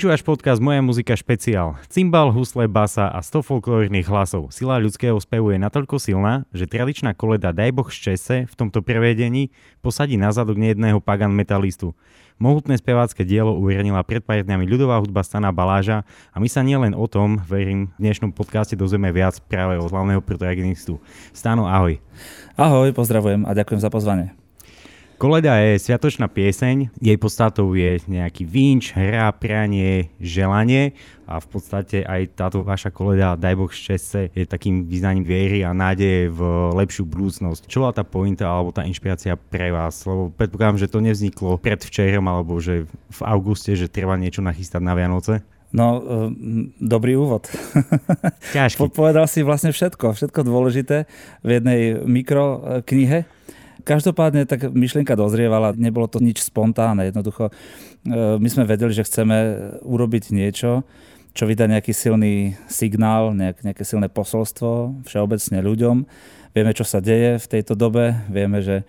Počúvaš podcast Moja muzika špeciál. Cymbal, husle, basa a 100 folklórnych hlasov. Sila ľudského spevu je natoľko silná, že tradičná koleda Daj Boh ščese v tomto prevedení posadí na zadok nejedného pagan metalistu. Mohutné spevácké dielo uverejnila pred pár dňami ľudová hudba Stana Baláža a my sa nielen o tom, verím, v dnešnom podcaste dozvieme viac práve od hlavného protagonistu. Stano, ahoj. Ahoj, pozdravujem a ďakujem za pozvanie. Koleda je sviatočná pieseň, jej podstatou je nejaký vinč, hra, prianie, želanie a v podstate aj táto vaša koleda Daj Boh šťastie je takým vyznaním viery a nádeje v lepšiu budúcnosť. Čo bola tá pointa alebo tá inšpirácia pre vás? Lebo predpokladám, že to nevzniklo pred včerom alebo že v auguste, že treba niečo nachystať na Vianoce. No, dobrý úvod. Ťažký. Povedal si vlastne všetko, všetko dôležité v jednej mikroknihe. Každopádne tak myšlienka dozrievala, nebolo to nič spontánne, jednoducho e, my sme vedeli, že chceme urobiť niečo, čo vydá nejaký silný signál, nejak, nejaké silné posolstvo všeobecne ľuďom. Vieme, čo sa deje v tejto dobe, vieme, že,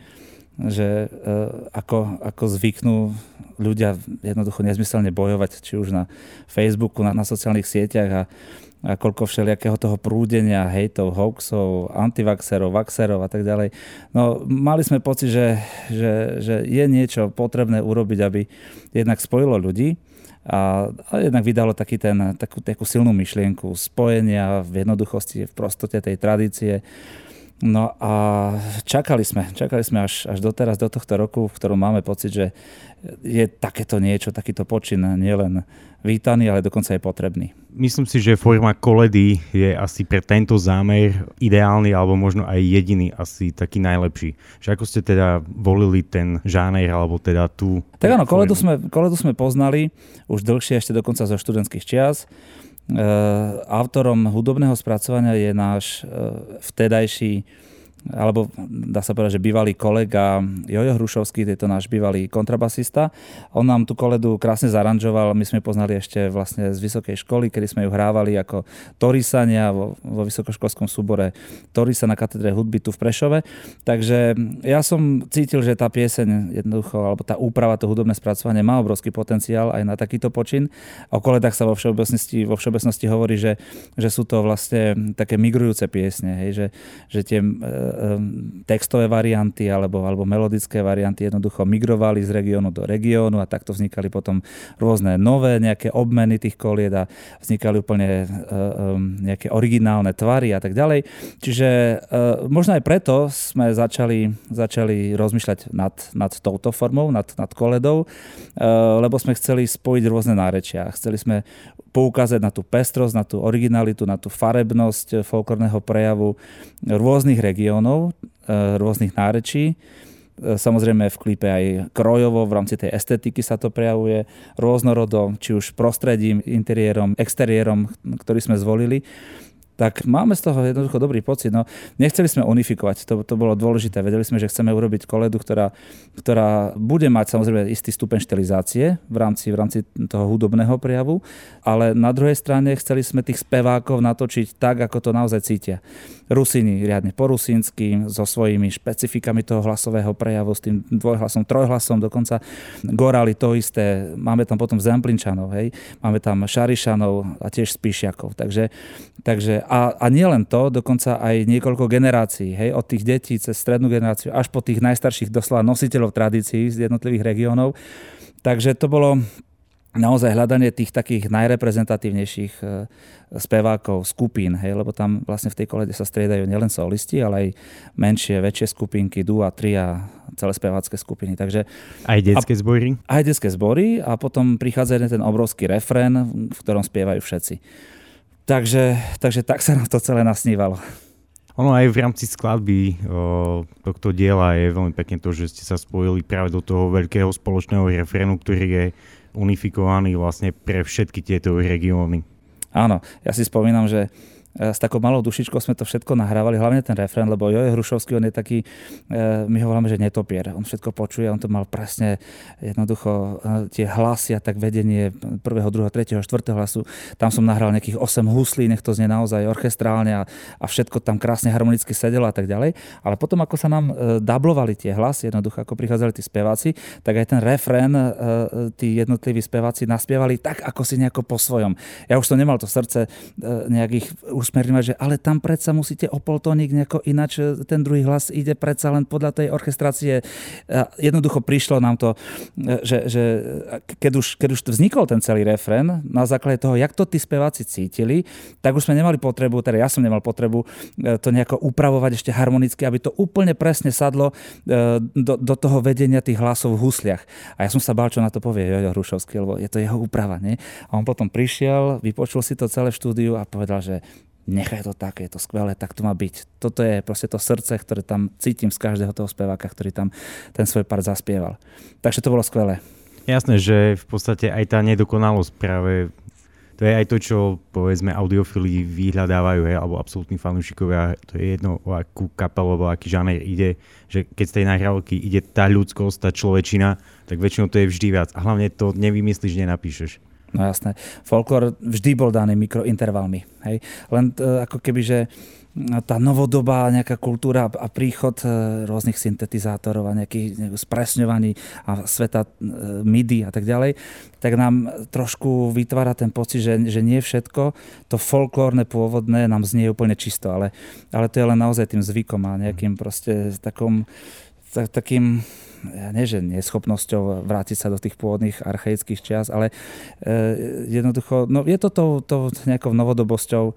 že e, ako, ako zvyknú ľudia jednoducho nezmyselne bojovať, či už na Facebooku, na, na sociálnych sieťach a a koľko všelijakého toho prúdenia, hejtov, hoaxov, antivaxerov, vaxerov a tak ďalej. No, mali sme pocit, že, že, že je niečo potrebné urobiť, aby jednak spojilo ľudí a, a jednak vydalo taký ten, takú, takú silnú myšlienku spojenia v jednoduchosti, v prostote tej tradície. No a čakali sme, čakali sme až, až doteraz, do tohto roku, v ktorom máme pocit, že je takéto niečo, takýto počin nielen vítaný, ale dokonca je potrebný. Myslím si, že forma koledy je asi pre tento zámer ideálny alebo možno aj jediný asi taký najlepší. Že ako ste teda volili ten žáner alebo teda tú... Tak áno, koledu sme, koledu sme poznali už dlhšie, ešte dokonca zo študentských čias. E, autorom hudobného spracovania je náš e, vtedajší alebo dá sa povedať, že bývalý kolega Jojo Hrušovský, je to náš bývalý kontrabasista. On nám tú koledu krásne zaranžoval, my sme poznali ešte vlastne z vysokej školy, kedy sme ju hrávali ako Torisania vo, vo vysokoškolskom súbore Torisa na katedre hudby tu v Prešove. Takže ja som cítil, že tá pieseň jednoducho, alebo tá úprava, to hudobné spracovanie má obrovský potenciál aj na takýto počin. O koledách sa vo všeobecnosti, vo všeobecnosti hovorí, že, že sú to vlastne také migrujúce piesne, hej, že, že tie textové varianty alebo, alebo melodické varianty jednoducho migrovali z regiónu do regiónu a takto vznikali potom rôzne nové nejaké obmeny tých kolied a vznikali úplne um, nejaké originálne tvary a tak ďalej. Čiže uh, možno aj preto sme začali, začali rozmýšľať nad, nad touto formou, nad, nad koledou, uh, lebo sme chceli spojiť rôzne nárečia. Chceli sme poukázať na tú pestrosť, na tú originalitu, na tú farebnosť folklórneho prejavu rôznych regiónov, e, rôznych nárečí. E, samozrejme v klipe aj krojovo, v rámci tej estetiky sa to prejavuje rôznorodom, či už prostredím, interiérom, exteriérom, ktorý sme zvolili tak máme z toho jednoducho dobrý pocit. No, nechceli sme unifikovať, to, to bolo dôležité. Vedeli sme, že chceme urobiť koledu, ktorá, ktorá bude mať samozrejme istý stupeň štilizácie v rámci, v rámci toho hudobného prejavu, ale na druhej strane chceli sme tých spevákov natočiť tak, ako to naozaj cítia. Rusiny riadne po rusínsky, so svojimi špecifikami toho hlasového prejavu, s tým dvojhlasom, trojhlasom, dokonca Gorali to isté. Máme tam potom Zemplinčanov, hej? máme tam Šarišanov a tiež Spíšiakov. Takže, takže a, a nie len to, dokonca aj niekoľko generácií, hej, od tých detí cez strednú generáciu až po tých najstarších doslova nositeľov tradícií z jednotlivých regiónov. Takže to bolo naozaj hľadanie tých takých najreprezentatívnejších e, spevákov, skupín, hej, lebo tam vlastne v tej kolede sa striedajú nielen solisti, ale aj menšie, väčšie skupinky, a tri a celé spevácké skupiny. Takže, aj detské zbory? Aj detské zbory a potom prichádza ten obrovský refrén, v ktorom spievajú všetci. Takže, takže tak sa nám to celé nasnívalo. Ono aj v rámci skladby o, tohto diela je veľmi pekne to, že ste sa spojili práve do toho veľkého spoločného refrénu, ktorý je unifikovaný vlastne pre všetky tieto regióny. Áno, ja si spomínam, že s takou malou dušičkou sme to všetko nahrávali, hlavne ten refrén, lebo Jojo Hrušovský, on je taký, my ho voláme, že netopier. On všetko počuje, on to mal presne jednoducho tie hlasy a tak vedenie prvého, druhého, tretieho, štvrtého hlasu. Tam som nahral nejakých 8 huslí, nech to znie naozaj orchestrálne a, a všetko tam krásne harmonicky sedelo a tak ďalej. Ale potom, ako sa nám dublovali tie hlasy, jednoducho ako prichádzali tí speváci, tak aj ten refrén tí jednotliví speváci naspievali tak, ako si nejako po svojom. Ja už som nemal to srdce nejakých usmerňovať, že ale tam predsa musíte o poltónik nejako ináč, e, ten druhý hlas ide predsa len podľa tej orchestrácie. Jednoducho prišlo nám to, e, že, že keď, už, keď už vznikol ten celý refren, na základe toho, jak to tí speváci cítili, tak už sme nemali potrebu, teda ja som nemal potrebu e, to nejako upravovať ešte harmonicky, aby to úplne presne sadlo do, do toho vedenia tých hlasov v husliach. A ja som sa bál, čo na to povie Jojo Hrušovský, lebo je to jeho úprava. Nie? A on potom prišiel, vypočul si to celé štúdiu a povedal, že nechaj to tak, je to skvelé, tak to má byť. Toto je proste to srdce, ktoré tam cítim z každého toho speváka, ktorý tam ten svoj part zaspieval. Takže to bolo skvelé. Jasné, že v podstate aj tá nedokonalosť práve to je aj to, čo povedzme audiofili vyhľadávajú, hej, alebo absolútni fanúšikovia, to je jedno, o akú kapelu, alebo aký žáner ide, že keď z tej nahrávky ide tá ľudskosť, tá človečina, tak väčšinou to je vždy viac. A hlavne to nevymyslíš, nenapíšeš. No jasné. Folklór vždy bol daný mikrointervalmi. Hej? Len uh, ako keby, že tá novodobá nejaká kultúra a príchod e, rôznych syntetizátorov a nejakých spresňovaní a sveta e, MIDI a tak ďalej, tak nám trošku vytvára ten pocit, že, že nie všetko to folklórne pôvodné nám znie úplne čisto, ale, ale to je len naozaj tým zvykom a nejakým proste takom, takým ja nie, že neschopnosťou vrátiť sa do tých pôvodných archaických čias, ale e, jednoducho, no je to tou, tou nejakou novodobosťou e,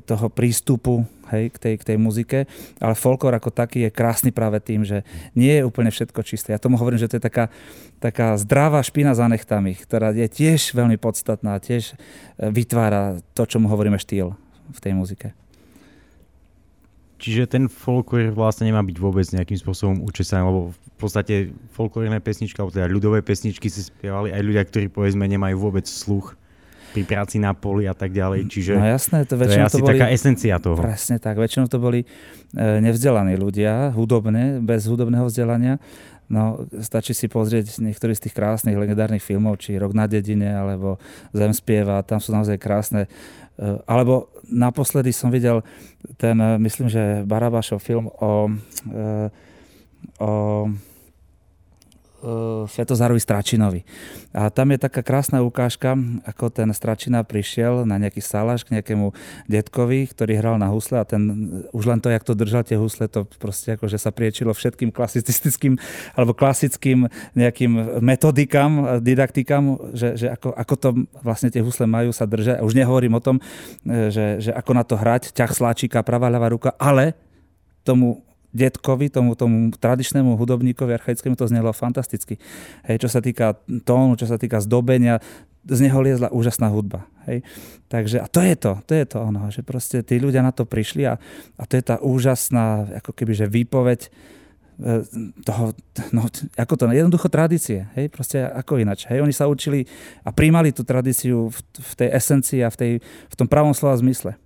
toho prístupu hej, k, tej, k tej muzike, ale folklor ako taký je krásny práve tým, že nie je úplne všetko čisté. Ja tomu hovorím, že to je taká, taká zdravá špina za nechtami, ktorá je tiež veľmi podstatná, tiež e, vytvára to, čo mu hovoríme štýl v tej muzike. Čiže ten folklór vlastne nemá byť vôbec nejakým spôsobom učesaný, lebo v podstate folklórne pesničky, alebo teda ľudové pesničky si spievali aj ľudia, ktorí povedzme nemajú vôbec sluch pri práci na poli a tak ďalej. Čiže no jasné, to, to je asi to boli, taká esencia toho. Presne tak, väčšinou to boli e, nevzdelaní ľudia, hudobné, bez hudobného vzdelania. No, stačí si pozrieť niektorý z tých krásnych legendárnych filmov, či Rok na dedine, alebo Zem spieva, tam sú naozaj krásne Eh, alebo naposledy som videl ten, eh, myslím, že Barabášov film o, eh, o uh, Svetozárovi Stračinovi. A tam je taká krásna ukážka, ako ten Stračina prišiel na nejaký salaš k nejakému detkovi, ktorý hral na husle a ten, už len to, jak to držal tie husle, to proste že sa priečilo všetkým klasicistickým alebo klasickým nejakým metodikám, didaktikám, že, že ako, ako to vlastne tie husle majú sa držať. Už nehovorím o tom, že, že ako na to hrať, ťah sláčika, pravá, ľavá ruka, ale tomu detkovi, tomu, tomu tradičnému hudobníkovi archaickému to znelo fantasticky. Hej, čo sa týka tónu, čo sa týka zdobenia, z neho liezla úžasná hudba. Hej. Takže, a to je to, to je to ono, že proste tí ľudia na to prišli a, a to je tá úžasná, ako keby, že výpoveď e, toho, no, ako to, jednoducho tradície, hej, proste ako inač. Hej, oni sa učili a príjmali tú tradíciu v, v tej esencii a v, tej, v tom pravom slova zmysle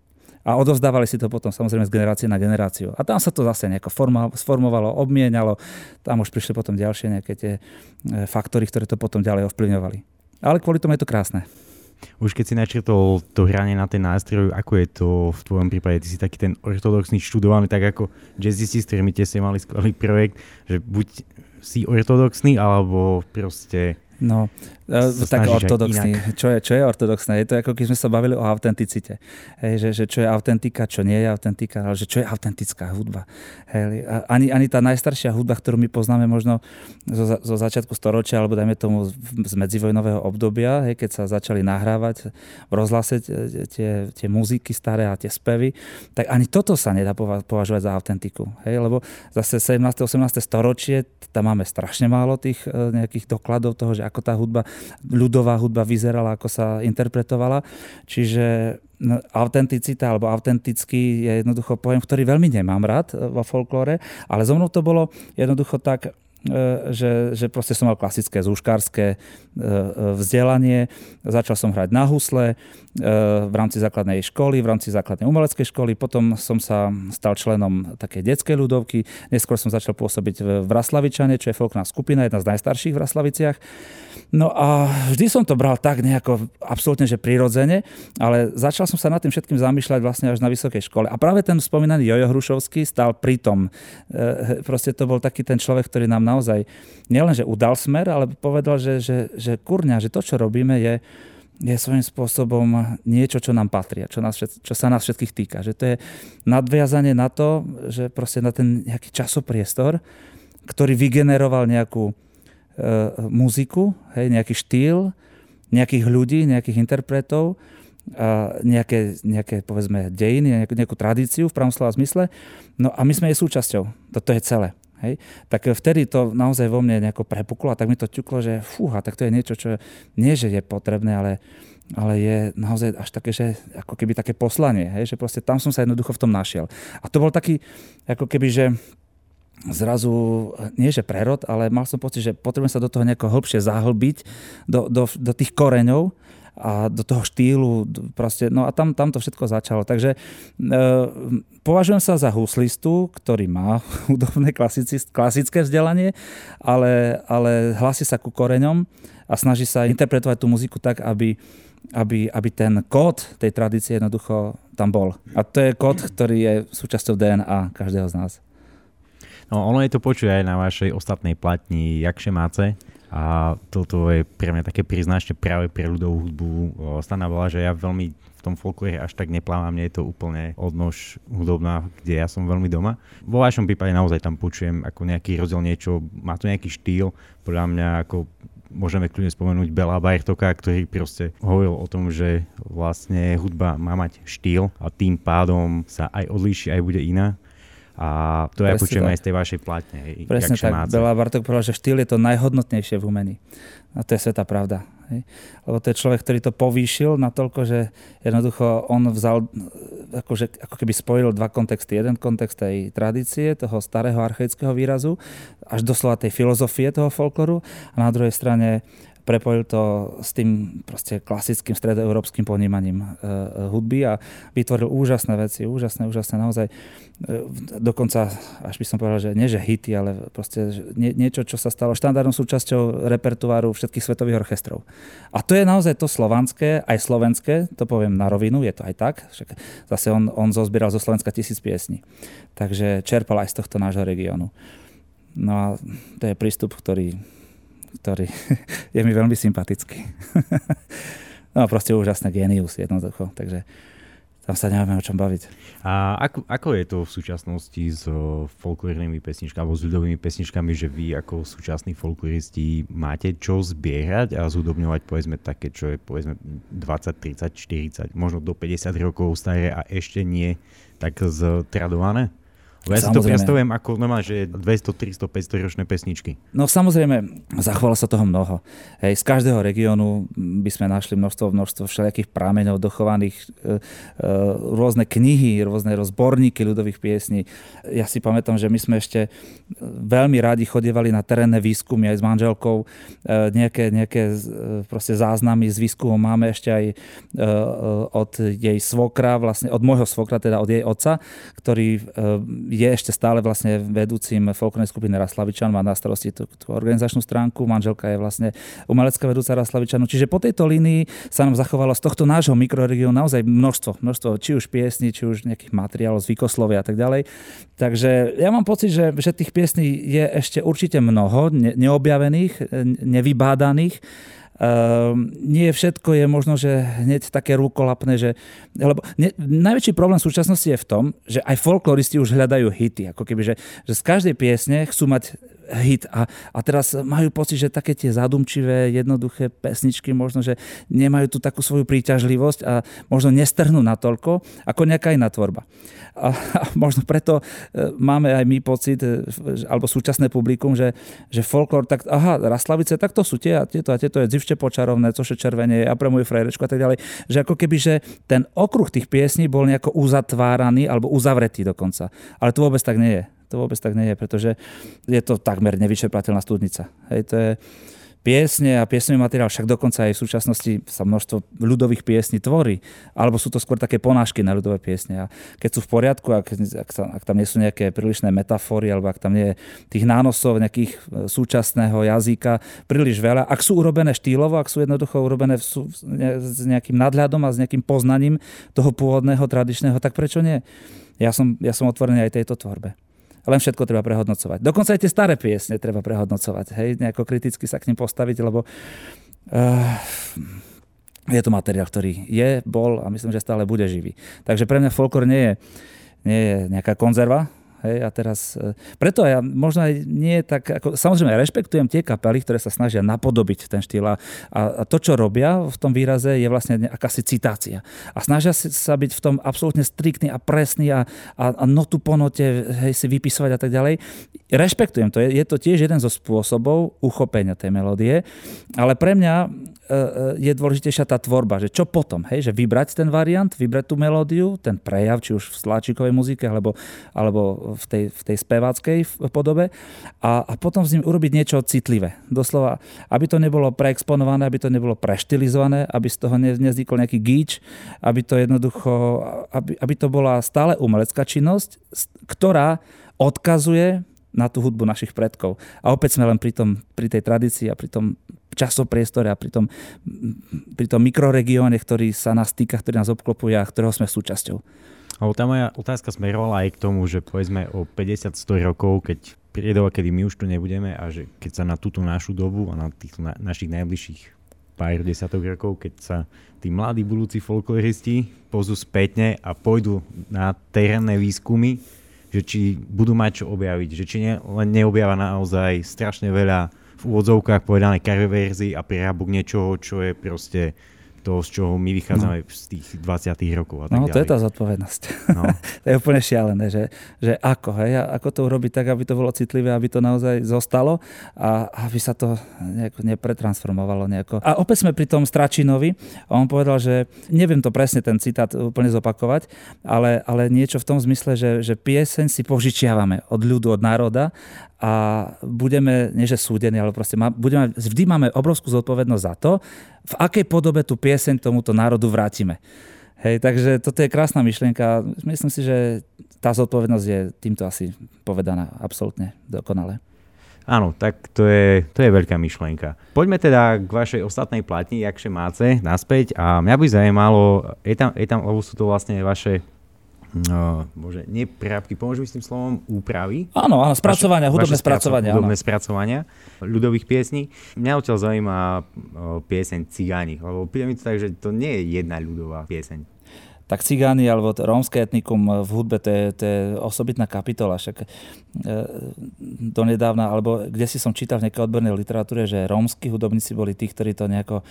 a odovzdávali si to potom samozrejme z generácie na generáciu. A tam sa to zase nejako forma, sformovalo, obmienalo, tam už prišli potom ďalšie nejaké tie e, faktory, ktoré to potom ďalej ovplyvňovali. Ale kvôli tomu je to krásne. Už keď si načrtol to hranie na ten nástroj, ako je to v tvojom prípade? Ty si taký ten ortodoxný študovaný, tak ako jazzisti, s ktorými ste mali skvelý projekt, že buď si ortodoxný, alebo proste No, tak ortodoxný. Čo je, čo je ortodoxné? Je to ako keď sme sa bavili o autenticite. Hej, že, že čo je autentika, čo nie je autentika, ale že čo je autentická hudba. Hej, ani, ani tá najstaršia hudba, ktorú my poznáme možno zo, zo začiatku storočia, alebo dajme tomu z medzivojnového obdobia, hej, keď sa začali nahrávať v rozhlase tie, tie muziky staré a tie spevy, tak ani toto sa nedá považovať za autentiku. Hej, lebo zase 17. 18. storočie, tam máme strašne málo tých e, nejakých dokladov toho, že ako tá hudba, ľudová hudba vyzerala, ako sa interpretovala. Čiže no, autenticita alebo autentický je jednoducho pojem, ktorý veľmi nemám rád e, vo folklóre, ale zo mnou to bolo jednoducho tak že, že proste som mal klasické zúškárske vzdelanie. Začal som hrať na husle v rámci základnej školy, v rámci základnej umeleckej školy. Potom som sa stal členom takej detskej ľudovky. Neskôr som začal pôsobiť v Vraslavičane, čo je folkná skupina, jedna z najstarších v Vraslaviciach. No a vždy som to bral tak nejako absolútne, že prirodzene, ale začal som sa nad tým všetkým zamýšľať vlastne až na vysokej škole. A práve ten spomínaný Jojo Hrušovský stal pri tom. E, proste to bol taký ten človek, ktorý nám naozaj nielenže udal smer, ale povedal, že, že, že kurňa, že to, čo robíme, je, je svojím spôsobom niečo, čo nám patrí, čo, nás, čo sa nás všetkých týka. Že to je nadviazanie na to, že proste na ten nejaký časopriestor, ktorý vygeneroval nejakú E, muziku, hej, nejaký štýl, nejakých ľudí, nejakých interpretov, a nejaké, nejaké, povedzme, dejiny, nejakú, nejakú tradíciu v pravom slova zmysle. No a my sme jej súčasťou. Toto je celé. Hej? Tak vtedy to naozaj vo mne nejako prepuklo a tak mi to ťuklo, že fúha, tak to je niečo, čo nie, že je potrebné, ale, ale je naozaj až také, že ako keby také poslanie, hej? že proste tam som sa jednoducho v tom našiel. A to bol taký, ako keby, že zrazu, nie že prerod, ale mal som pocit, že potrebujem sa do toho nejako hĺbšie zahlbiť, do, do, do tých koreňov a do toho štýlu, proste, no a tam, tam to všetko začalo. Takže e, považujem sa za huslistu, ktorý má hudobné klasické vzdelanie, ale, ale hlási sa ku koreňom a snaží sa interpretovať tú muziku tak, aby, aby, aby ten kód tej tradície jednoducho tam bol. A to je kód, ktorý je súčasťou DNA každého z nás. No ono je to počuť aj na vašej ostatnej platni Jakše Máce. A toto je pre mňa také priznačne práve pre ľudovú hudbu. Stana že ja veľmi v tom folklore až tak neplávam, mne je to úplne odnož hudobná, kde ja som veľmi doma. Vo vašom prípade naozaj tam počujem ako nejaký rozdiel niečo, má to nejaký štýl, podľa mňa ako môžeme kľudne spomenúť Bela Bajertoka, ktorý proste hovoril o tom, že vlastne hudba má mať štýl a tým pádom sa aj odlíši, aj bude iná. A to ja počujem aj z tej vašej platne. Presne tak. Máce. Bela Bartok povedal, že štýl je to najhodnotnejšie v umení. A to je sveta pravda. Hej. Lebo to je človek, ktorý to povýšil natoľko, že jednoducho on vzal, akože, ako keby spojil dva kontexty. Jeden kontext tej tradície, toho starého archaického výrazu, až doslova tej filozofie toho folkloru a na druhej strane prepojil to s tým proste klasickým stredoeurópskym ponímaním e, e, hudby a vytvoril úžasné veci, úžasné, úžasné naozaj. E, dokonca, až by som povedal, že nie že hity, ale proste nie, niečo, čo sa stalo štandardnou súčasťou repertoáru všetkých svetových orchestrov. A to je naozaj to slovanské, aj slovenské, to poviem na rovinu, je to aj tak. Však zase on, on zozbieral zo Slovenska tisíc piesní. Takže čerpal aj z tohto nášho regiónu. No a to je prístup, ktorý ktorý je mi veľmi sympatický. no proste úžasné genius jednoducho, takže tam sa nemáme o čom baviť. A ako, ako je to v súčasnosti s folklórnymi pesničkami alebo s ľudovými pesničkami, že vy ako súčasní folkloristi máte čo zbierať a zúdobňovať povedzme také, čo je povedzme 20, 30, 40, možno do 50 rokov staré a ešte nie tak ztradované? Ja si to predstavujem ako normálne, že 200, 300, 500 ročné pesničky. No samozrejme, zachovalo sa toho mnoho. Hej, z každého regiónu by sme našli množstvo, množstvo všelijakých prámeňov dochovaných, e, e, rôzne knihy, rôzne rozborníky ľudových piesní. Ja si pamätám, že my sme ešte veľmi rádi chodievali na terénne výskumy aj s manželkou. E, nejaké, nejaké e, proste záznamy z výskumov máme ešte aj e, e, od jej svokra, vlastne od môjho svokra, teda od jej otca, ktorý e, je ešte stále vlastne vedúcim folklórnej skupiny Raslavičan, má na starosti tú, tú organizačnú stránku, manželka je vlastne umelecká vedúca Raslavičanu. Čiže po tejto línii sa nám zachovalo z tohto nášho mikroregiónu naozaj množstvo, množstvo či už piesní, či už nejakých materiálov, zvykoslovia a tak ďalej. Takže ja mám pocit, že, že tých piesní je ešte určite mnoho, ne, neobjavených, nevybádaných nie všetko je možno, že hneď také rukolapné, že, lebo ne, najväčší problém v súčasnosti je v tom, že aj folkloristi už hľadajú hity, ako keby, že, že z každej piesne chcú mať hit a, a teraz majú pocit, že také tie zadumčivé, jednoduché pesničky možno, že nemajú tú takú svoju príťažlivosť a možno nestrhnú natoľko ako nejaká iná tvorba. A, a možno preto e, máme aj my pocit, e, alebo súčasné publikum, že, že folklór, tak aha, Raslavice, tak to sú tie a tieto a tieto je dzivšte počarovné, cože červenie a pre moju frajerečku a tak ďalej. Že ako keby, že ten okruh tých piesní bol nejako uzatváraný alebo uzavretý dokonca. Ale to vôbec tak nie je To vôbec tak nie je, pretože je to takmer nevyčerpateľná studnica. Hej, to je, piesne a piesňový materiál, však dokonca aj v súčasnosti sa množstvo ľudových piesní tvorí, alebo sú to skôr také ponášky na ľudové piesne. A keď sú v poriadku, ak, ak, sa, ak tam nie sú nejaké prílišné metafory, alebo ak tam nie je tých nánosov nejakých e, súčasného jazyka príliš veľa, ak sú urobené štýlovo, ak sú jednoducho urobené v, s nejakým nadhľadom a s nejakým poznaním toho pôvodného, tradičného, tak prečo nie? Ja som, ja som otvorený aj tejto tvorbe len všetko treba prehodnocovať. Dokonca aj tie staré piesne treba prehodnocovať, hej, nejako kriticky sa k nim postaviť, lebo uh, je to materiál, ktorý je, bol a myslím, že stále bude živý. Takže pre mňa folklor nie je, nie je nejaká konzerva, Hej, a teraz, e, preto ja možno aj nie tak, ako, samozrejme rešpektujem tie kapely, ktoré sa snažia napodobiť ten štýl a, a to, čo robia v tom výraze, je vlastne akási citácia. A snažia sa byť v tom absolútne striktný a presný a, a, a notu po note hej, si vypisovať a tak ďalej. Rešpektujem to, je, je to tiež jeden zo spôsobov uchopenia tej melódie, ale pre mňa je dôležitejšia tá tvorba, že čo potom, hej, že vybrať ten variant, vybrať tú melódiu, ten prejav, či už v sláčikovej muzike, alebo, alebo v, tej, v tej speváckej podobe a, a potom s ním urobiť niečo citlivé. Doslova, aby to nebolo preexponované, aby to nebolo preštilizované, aby z toho ne, nevznikol nejaký gíč, aby to jednoducho, aby, aby to bola stále umelecká činnosť, ktorá odkazuje na tú hudbu našich predkov. A opäť sme len pri, tom, pri tej tradícii a pri tom časopriestore a pri tom, pri tom mikroregióne, ktorý sa nás týka, ktorý nás obklopuje a ktorého sme súčasťou. Ale tá moja otázka smerovala aj k tomu, že povedzme o 50-100 rokov, keď príde kedy my už tu nebudeme a že keď sa na túto našu dobu a na tých na, našich najbližších pár desiatok rokov, keď sa tí mladí budúci folkloristi pozú spätne a pôjdu na terénne výskumy, že či budú mať čo objaviť, že či ne, len neobjava naozaj strašne veľa v úvodzovkách povedané verzii a prerábok niečoho, čo je proste to, z čoho my vychádzame no. z tých 20 rokov. A tak no, ďalej. to je tá zodpovednosť. No. to je úplne šialené, že, že ako, hej, ako to urobiť tak, aby to bolo citlivé, aby to naozaj zostalo a aby sa to nejako nepretransformovalo nejako. A opäť sme pri tom Stračinovi a on povedal, že neviem to presne ten citát úplne zopakovať, ale, ale niečo v tom zmysle, že, že pieseň si požičiavame od ľudu, od národa a budeme, nie že súdení, ale proste budeme, vždy máme obrovskú zodpovednosť za to, v akej podobe tú pieseň tomuto národu vrátime. Hej, takže toto je krásna myšlienka. Myslím si, že tá zodpovednosť je týmto asi povedaná absolútne dokonale. Áno, tak to je, to je veľká myšlienka. Poďme teda k vašej ostatnej platni, Jakše Máce, naspäť. A mňa by zaujímalo, je tam, je tam, sú to vlastne vaše no, bože, nie prerábky, pomôžu mi s tým slovom úpravy. Áno, áno, spracovania, hudobné vaše spracovania. Hudobné áno. spracovania ľudových piesní. Mňa odtiaľ zaujíma pieseň Cigáni, lebo príde mi to tak, že to nie je jedna ľudová pieseň tak cigány alebo rómske etnikum v hudbe, to je, to je osobitná kapitola. Však e, donedávna, alebo kde si som čítal v nejakej odbornej literatúre, že rómsky hudobníci boli tí, ktorí to nejako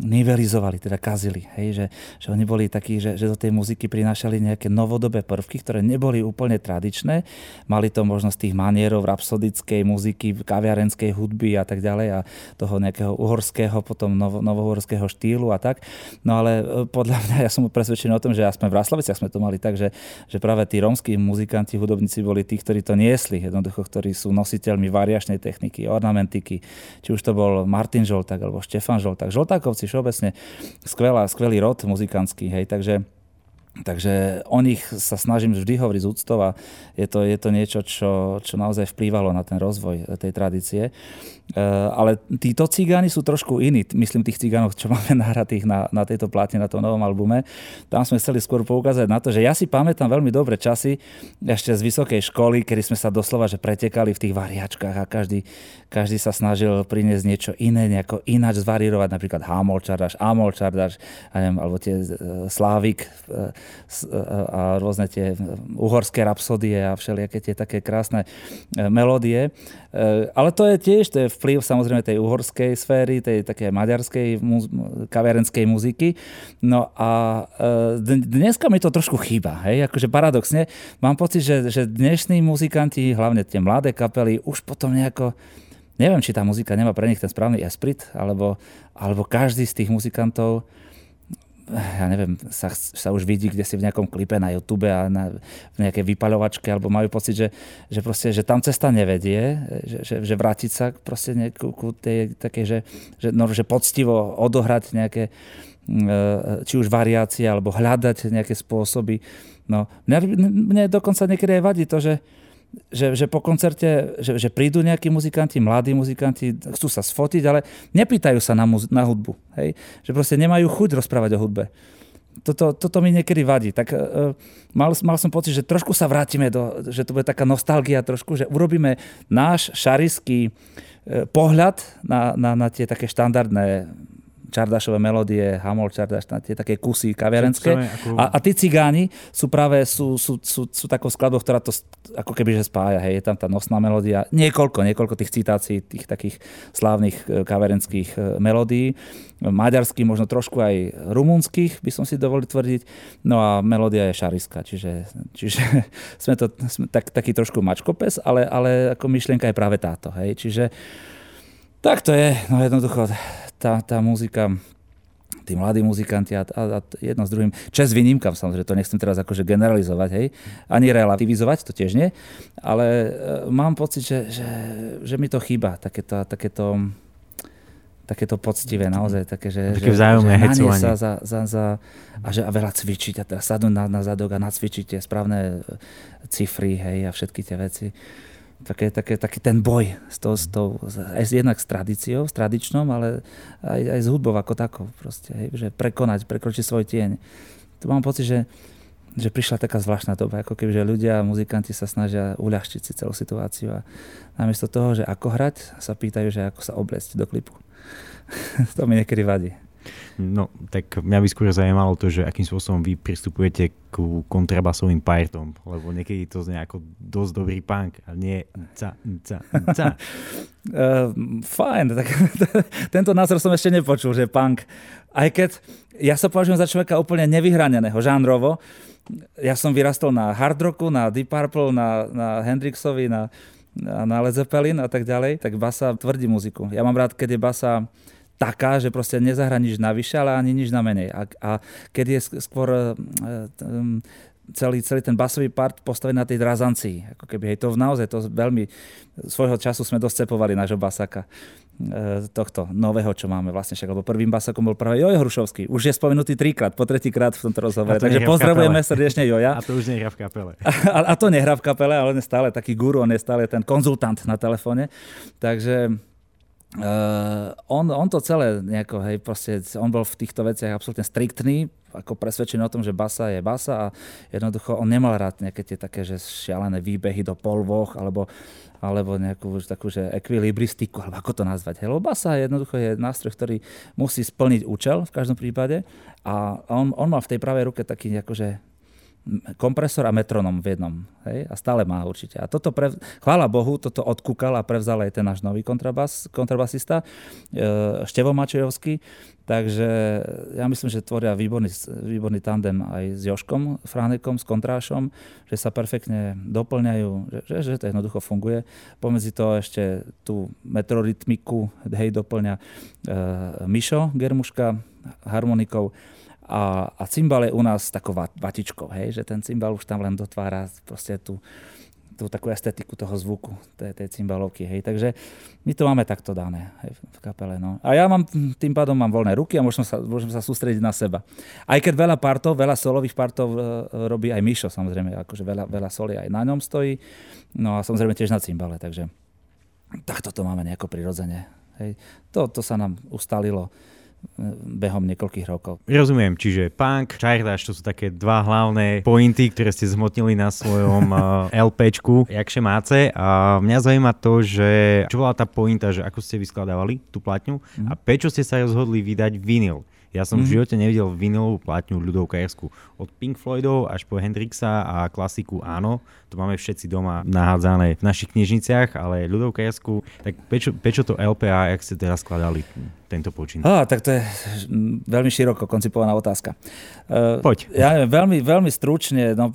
nivelizovali, teda kazili. Hej? Že, že oni boli takí, že, že do tej muziky prinášali nejaké novodobé prvky, ktoré neboli úplne tradičné. Mali to možnosť tých manierov rapsodickej muziky, kaviarenskej hudby a tak ďalej a toho nejakého uhorského, potom novo, novohorského štýlu a tak. No ale e, podľa mňa, ja som presvedčený o tom, že aspoň v Raslaviciach sme to mali tak, že, že práve tí rómsky muzikanti, hudobníci boli tí, ktorí to niesli, jednoducho, ktorí sú nositeľmi variačnej techniky, ornamentiky, či už to bol Martin Žolták alebo Štefan Žolták. Žoltákovci všeobecne skvelá, skvelý rod muzikantský, hej, takže Takže o nich sa snažím vždy hovoriť z úctov a je to, je to niečo, čo, čo naozaj vplývalo na ten rozvoj tej tradície. Eh, ale títo cigáni sú trošku iní, myslím tých cigánov, čo máme nahratých na, na tejto platne, na tom novom albume. Tam sme chceli skôr poukázať na to, že ja si pamätám veľmi dobre časy ešte z vysokej školy, kedy sme sa doslova že pretekali v tých variačkách a každý, každý sa snažil priniesť niečo iné, nejako ináč zvarírovať, napríklad Ámol čardáš, alebo tie eh, Slávik eh, a rôzne tie uhorské rapsodie a všelijaké tie také krásne melódie. Ale to je tiež, to je vplyv samozrejme tej uhorskej sféry, tej také maďarskej muz- kaviarenskej muziky. No a e, dneska mi to trošku chýba, hej, akože paradoxne. Mám pocit, že, že dnešní muzikanti, hlavne tie mladé kapely, už potom nejako neviem, či tá muzika nemá pre nich ten správny esprit, alebo, alebo každý z tých muzikantov ja neviem, sa, sa už vidí kde si v nejakom klipe na YouTube a na, v nejakej vypaľovačke, alebo majú pocit, že, že, proste, že tam cesta nevedie, že, že, že vrátiť sa proste nejakú, ku tej takej, že, že, no, že poctivo odohrať nejaké e, či už variácie, alebo hľadať nejaké spôsoby. No, mňa, mne dokonca niekedy aj vadí to, že, že, že po koncerte, že, že prídu nejakí muzikanti, mladí muzikanti, chcú sa sfotiť, ale nepýtajú sa na, muz- na hudbu. Hej? Že proste nemajú chuť rozprávať o hudbe. Toto, toto mi niekedy vadí. Tak uh, mal, mal som pocit, že trošku sa vrátime do, že to bude taká nostalgia trošku, že urobíme náš šariský uh, pohľad na, na, na tie také štandardné čardašové melódie, Hamol Čardaš, tie také kusy kaviarenské. A, a tí cigáni sú práve sú, sú, sú, sú takou skladbou, ktorá to ako keby že spája. Hej. Je tam tá nosná melódia. Niekoľko, niekoľko tých citácií, tých takých slávnych e, kaviarenských e, melódií. Maďarských, možno trošku aj rumunských, by som si dovolil tvrdiť. No a melódia je šariska, čiže, čiže sme to sme tak, taký trošku mačkopes, ale, ale ako myšlienka je práve táto. Hej. Čiže tak to je, no jednoducho tá, tá muzika, tí mladí muzikanti a, a, a jedno s druhým. Čes výnimkam, samozrejme, to nechcem teraz akože generalizovať, hej, ani relativizovať, to tiež nie, ale e, mám pocit, že, že, že mi to chýba, takéto, takéto takéto poctivé, naozaj také, že, také že, že sa za, za, za, a, že, a veľa cvičiť a teraz sadnúť na, na zadok a nacvičiť tie správne cifry, hej, a všetky tie veci také, také, taký ten boj s tou, s tou, aj jednak s tradíciou, s tradičnou, ale aj, aj s hudbou ako takou. Proste, hej, že prekonať, prekročiť svoj tieň. Tu mám pocit, že, že prišla taká zvláštna doba, ako keby že ľudia, muzikanti sa snažia uľahčiť si celú situáciu a namiesto toho, že ako hrať, sa pýtajú, že ako sa obliecť do klipu. to mi niekedy vadí. No, tak mňa by skôr zaujímalo to, že akým spôsobom vy pristupujete ku kontrabasovým partom, lebo niekedy to znie ako dosť dobrý punk a nie ca, ca, ca. Uh, fajn, tak tento názor som ešte nepočul, že punk. Aj keď ja sa považujem za človeka úplne nevyhraneného žánrovo, ja som vyrastol na hard rocku, na Deep Purple, na, na Hendrixovi, na, na Led Zeppelin a tak ďalej, tak basa tvrdí muziku. Ja mám rád, keď je basa taká, že proste nezahra nič navyše, ale ani nič na menej. A, a keď je skôr um, celý, celý ten basový part postavený na tej drazancii. Ako keby, hej, to naozaj to veľmi, svojho času sme dosť cepovali nášho basaka e, tohto nového, čo máme vlastne však, lebo prvým basakom bol práve Jojo Hrušovský. Už je spomenutý trikrát, po tretíkrát v tomto rozhovore. Takže pozdravujeme srdečne Joja. A to už nehrá v kapele. A, a to nehrá v kapele, ale on je stále taký guru, on je stále ten konzultant na telefóne. Takže Uh, on, on to celé nejako, hej, proste, on bol v týchto veciach absolútne striktný, ako presvedčený o tom, že basa je basa a jednoducho on nemal rád nejaké tie také, že šialené výbehy do polvoch alebo, alebo nejakú takú, že ekvilibristiku, alebo ako to nazvať. Hej, lebo basa jednoducho je nástroj, ktorý musí splniť účel v každom prípade a on, on mal v tej pravej ruke taký akože kompresor a metronom v jednom. Hej? A stále má určite. A toto, pre, chvála Bohu, toto odkúkal a prevzal aj ten náš nový kontrabas, kontrabasista, e, Števo Mačejovský. Takže ja myslím, že tvoria výborný, výborný tandem aj s Joškom Fránekom, s Kontrášom, že sa perfektne doplňajú, že, že, že to jednoducho funguje. Pomedzi to ešte tú metrorytmiku hej, doplňa e, Mišo Germuška harmonikou a, a cymbal je u nás takou vatičkou, hej, že ten cymbal už tam len dotvára proste tú, tú takú estetiku toho zvuku, tej, tej cymbalovky, hej. Takže my to máme takto dané hej, v kapele, no. A ja mám, tým pádom mám voľné ruky a môžem sa, môžem sa sústrediť na seba. Aj keď veľa partov, veľa solových partov e, robí aj Mišo, samozrejme, akože veľa, veľa soli aj na ňom stojí, no a samozrejme tiež na cymbale, takže takto to máme nejako prirodzene. Hej. To, to sa nám ustalilo behom niekoľkých rokov. Rozumiem, čiže punk, čajrdáš, to sú také dva hlavné pointy, ktoré ste zmotnili na svojom uh, LPčku, jakže máce. A mňa zaujíma to, že čo bola tá pointa, že ako ste vyskladávali tú platňu mm. a prečo ste sa rozhodli vydať vinyl. Ja som mm. v mhm. živote nevidel vinylovú platňu ľudovkajersku. Od Pink Floydov až po Hendrixa a klasiku áno, to máme všetci doma nahádzané v našich knižniciach, ale ľudovkajersku, tak prečo, prečo to LPA, jak ste teraz skladali? Tento počin? Á, tak to je veľmi široko koncipovaná otázka. Poď. Ja neviem, veľmi, veľmi stručne, no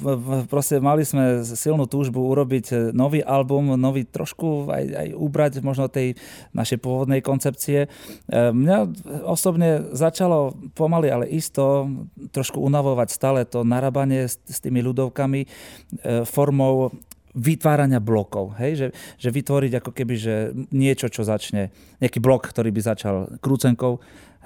proste mali sme silnú túžbu urobiť e, nový album, nový trošku aj, aj ubrať možno tej našej pôvodnej koncepcie. Mňa osobne začalo pomaly, ale isto trošku unavovať stále to narábanie s, s tými ľudovkami e, formou vytvárania blokov. Hej? Že, že vytvoriť ako keby že niečo, čo začne, nejaký blok, ktorý by začal krúcenkou,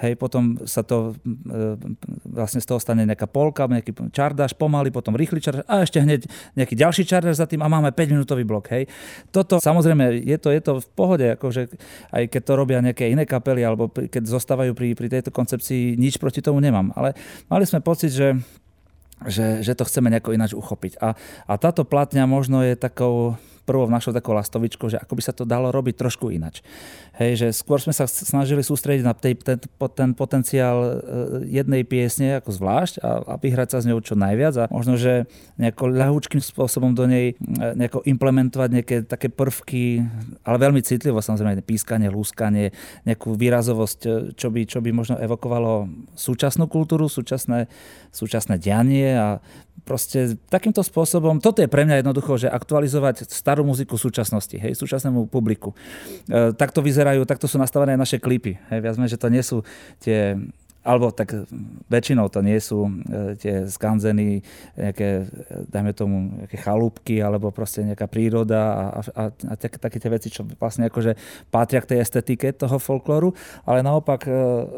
hej, potom sa to, e, vlastne z toho stane nejaká polka, nejaký čardáš pomaly, potom rýchly čardáš a ešte hneď nejaký ďalší čardáš za tým a máme 5 minútový blok, hej. Toto samozrejme je to, je to v pohode, akože aj keď to robia nejaké iné kapely alebo keď zostávajú pri, pri tejto koncepcii, nič proti tomu nemám, ale mali sme pocit, že že, že to chceme nejako ináč uchopiť. A, a táto platňa možno je takou prvou našou takou lastovičkou, že ako by sa to dalo robiť trošku inač. Hej, že skôr sme sa snažili sústrediť na tej, ten, ten potenciál e, jednej piesne ako zvlášť a, a vyhrať sa s ňou čo najviac a možno, že nejako ľahúčkým spôsobom do nej e, nejako implementovať nejaké také prvky, ale veľmi citlivo samozrejme pískanie, lúskanie, nejakú výrazovosť, e, čo by, čo by možno evokovalo súčasnú kultúru, súčasné, súčasné dianie a proste takýmto spôsobom, toto je pre mňa jednoducho, že aktualizovať starú muziku súčasnosti, hej, súčasnému publiku. E, takto vyzerajú, takto sú nastavené naše klipy. Hej, viac že to nie sú tie alebo tak väčšinou to nie sú e, tie skanzeny, nejaké, dajme tomu, nejaké chalúbky, alebo proste nejaká príroda a, a, a tak, také tie veci, čo vlastne akože patria k tej estetike toho folklóru, ale naopak e,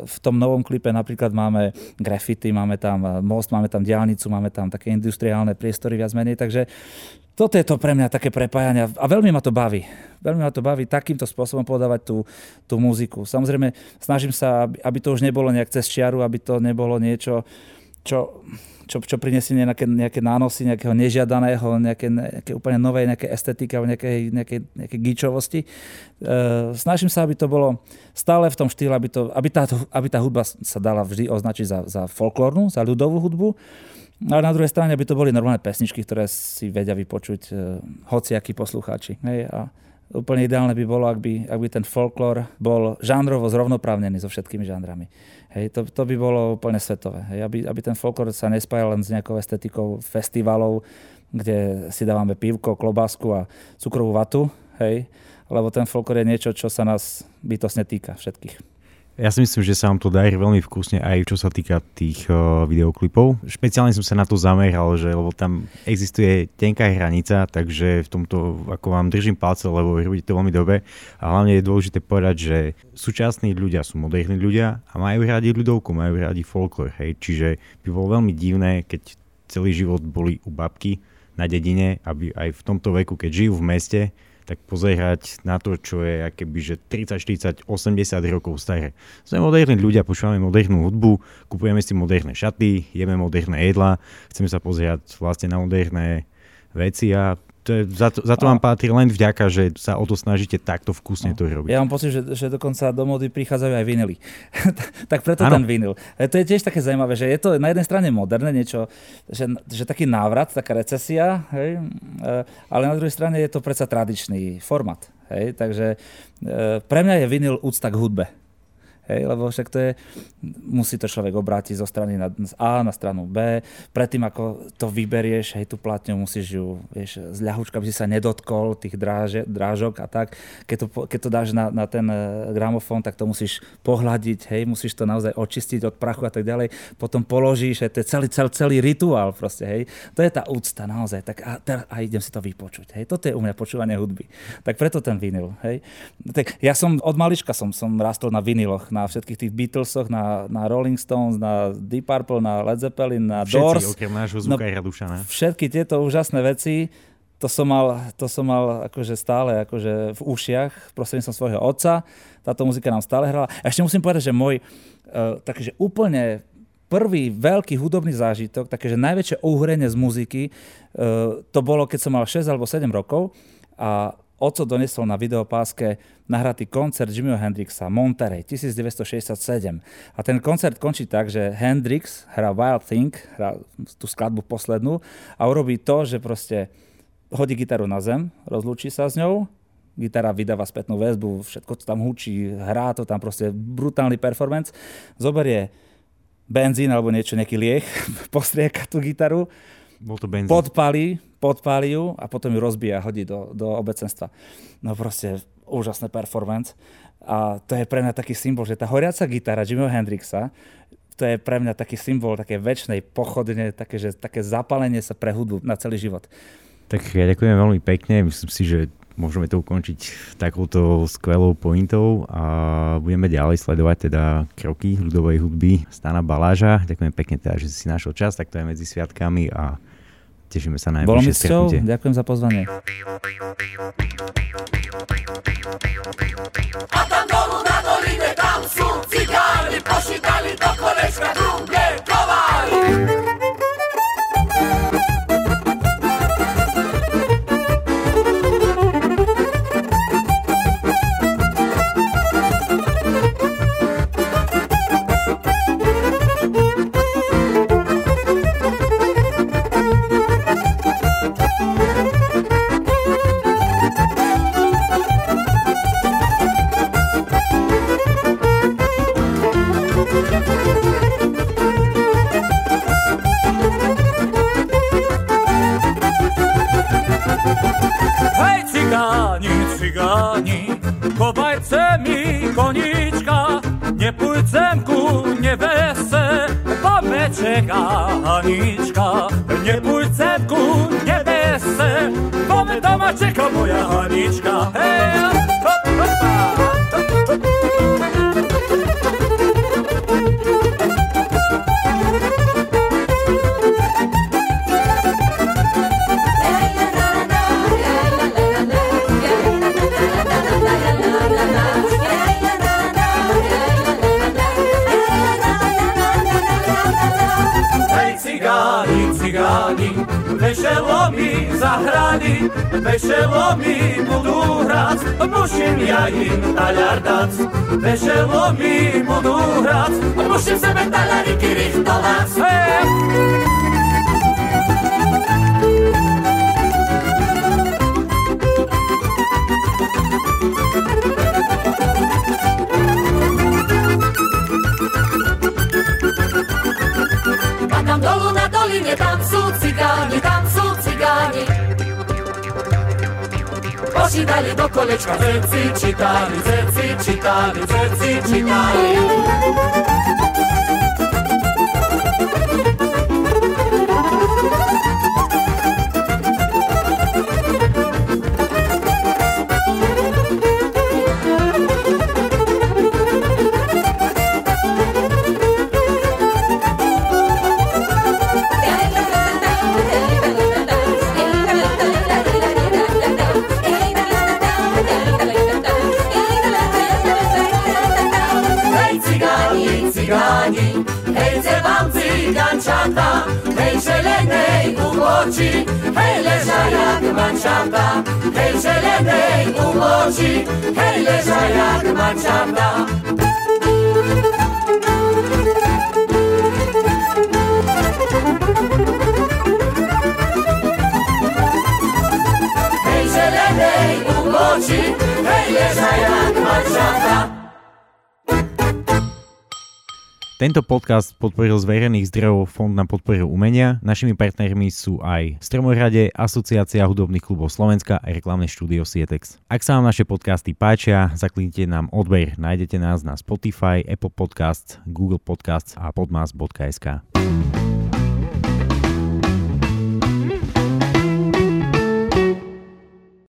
v tom novom klipe napríklad máme graffiti, máme tam most, máme tam diálnicu, máme tam také industriálne priestory viac menej, takže toto je to pre mňa také prepájanie a veľmi ma to baví. Veľmi ma to baví takýmto spôsobom podávať tú, tú muziku. Samozrejme, snažím sa, aby to už nebolo nejak cez čiaru, aby to nebolo niečo, čo, čo, čo prinesie nejaké, nejaké nánosy nejakého nežiadaného, nejaké, nejaké úplne novej nejaké estetiky alebo nejakej, nejakej, nejakej gičovosti. E, snažím sa, aby to bolo stále v tom štýle, aby, to, aby, tá, aby tá hudba sa dala vždy označiť za, za folklórnu, za ľudovú hudbu ale na druhej strane by to boli normálne pesničky, ktoré si vedia vypočuť uh, hociakí poslucháči. Hej? A úplne ideálne by bolo, ak by, ak by ten folklór bol žánrovo zrovnoprávnený so všetkými žánrami. Hej, to, to by bolo úplne svetové. Hej, aby, aby ten folklór sa nespájal len s nejakou estetikou festivalov, kde si dávame pivko, klobásku a cukrovú vatu, hej, lebo ten folklór je niečo, čo sa nás bytosne týka všetkých. Ja si myslím, že sa vám to darí veľmi vkusne aj čo sa týka tých uh, videoklipov. Špeciálne som sa na to zameral, že lebo tam existuje tenká hranica, takže v tomto ako vám držím palce, lebo robíte to veľmi dobre. A hlavne je dôležité povedať, že súčasní ľudia sú moderní ľudia a majú radi ľudovku, majú radi folklor. Hej. Čiže by bolo veľmi divné, keď celý život boli u babky na dedine, aby aj v tomto veku, keď žijú v meste, tak pozerať na to, čo je akéby, že 30, 40, 80 rokov staré. Sme moderní ľudia, počúvame modernú hudbu, kupujeme si moderné šaty, jeme moderné jedla, chceme sa pozerať vlastne na moderné veci a to je, za, to, za to vám patrí len vďaka, že sa o to snažíte takto vkusne to robiť. Ja mám pocit, že, že dokonca do mody prichádzajú aj vinily. tak preto ano. ten vinyl. E, to je tiež také zaujímavé, že je to na jednej strane moderné niečo, že, že taký návrat, taká recesia, hej, e, ale na druhej strane je to predsa tradičný format. Hej, takže e, pre mňa je vinyl úcta k hudbe. Hej, lebo však to je, musí to človek obrátiť zo strany na, z A na stranu B. Predtým, ako to vyberieš, hej, tú platňu, musíš ju, vieš, z ľahúčka, aby si sa nedotkol tých dráže, drážok a tak. Keď to, keď to dáš na, na ten e, gramofón, tak to musíš pohľadiť, hej, musíš to naozaj očistiť od prachu a tak ďalej. Potom položíš, hej, to je celý, celý, celý rituál proste, hej. To je tá úcta naozaj. Tak a, a idem si to vypočuť, hej. Toto je u mňa počúvanie hudby. Tak preto ten vinyl, hej. Tak ja som od malička som, som rastol na vinyloch, na na všetkých tých Beatlesoch, na, na Rolling Stones, na Deep Purple, na Led Zeppelin, na Všetci, Doors. okrem nášho no, Radušana. Všetky tieto úžasné veci, to som mal, to som mal akože stále akože v ušiach prostredníctvom svojho otca. Táto muzika nám stále hrala. A ešte musím povedať, že môj uh, taký, že úplne prvý veľký hudobný zážitok, takéže najväčšie uhorenie z muziky, uh, to bolo, keď som mal 6 alebo 7 rokov a Oco donesol na videopáske nahratý koncert Jimmyho Hendrixa Monterey 1967. A ten koncert končí tak, že Hendrix hrá Wild Thing, hrá tú skladbu poslednú a urobí to, že proste hodí gitaru na zem, rozlúči sa s ňou, gitara vydáva spätnú väzbu, všetko to tam hučí, hrá to tam proste brutálny performance, zoberie benzín alebo niečo, nejaký liech, postrieka tú gitaru, bol to benzín. podpalí, podpáli ju a potom ju rozbíja a hodí do, do obecenstva. No proste úžasné performance. A to je pre mňa taký symbol, že tá horiaca gitara Jimmyho Hendrixa to je pre mňa taký symbol také väčšnej pochodne, také, že, také zapalenie sa pre hudbu na celý život. Tak ja ďakujem veľmi pekne, myslím si, že môžeme to ukončiť takouto skvelou pointou a budeme ďalej sledovať teda kroky ľudovej hudby Stana Baláža. Ďakujem pekne teda, že si našiel čas, tak to je medzi sviatkami a Tešíme sa na najbližšie stretnutie. Ďakujem za pozvanie. A tam dolu na doline, tam sú cigáni, pošítali do kolečka drugie kovali. hrani, veselomí zahrani, veselomí budú hrať, musím ja im taliar dať. Veselomí budú hrať, musím sebe taliariky richtovať. Hey! dolu na doline, tam sú cigáni, tam sú cigáni. Pošídali do kolečka, zeci čítali, zeci čítali, zeci čítali. Umoči, hej leža jak mančata, hej zelenej umoči, hej leža jak mančata. Tento podcast podporil z verejných zdrojov Fond na podporu umenia. Našimi partnermi sú aj Stromorade, Asociácia hudobných klubov Slovenska a reklamné štúdio Sietex. Ak sa vám naše podcasty páčia, zakliknite nám odber. Nájdete nás na Spotify, Apple Podcasts, Google Podcasts a podmas.sk.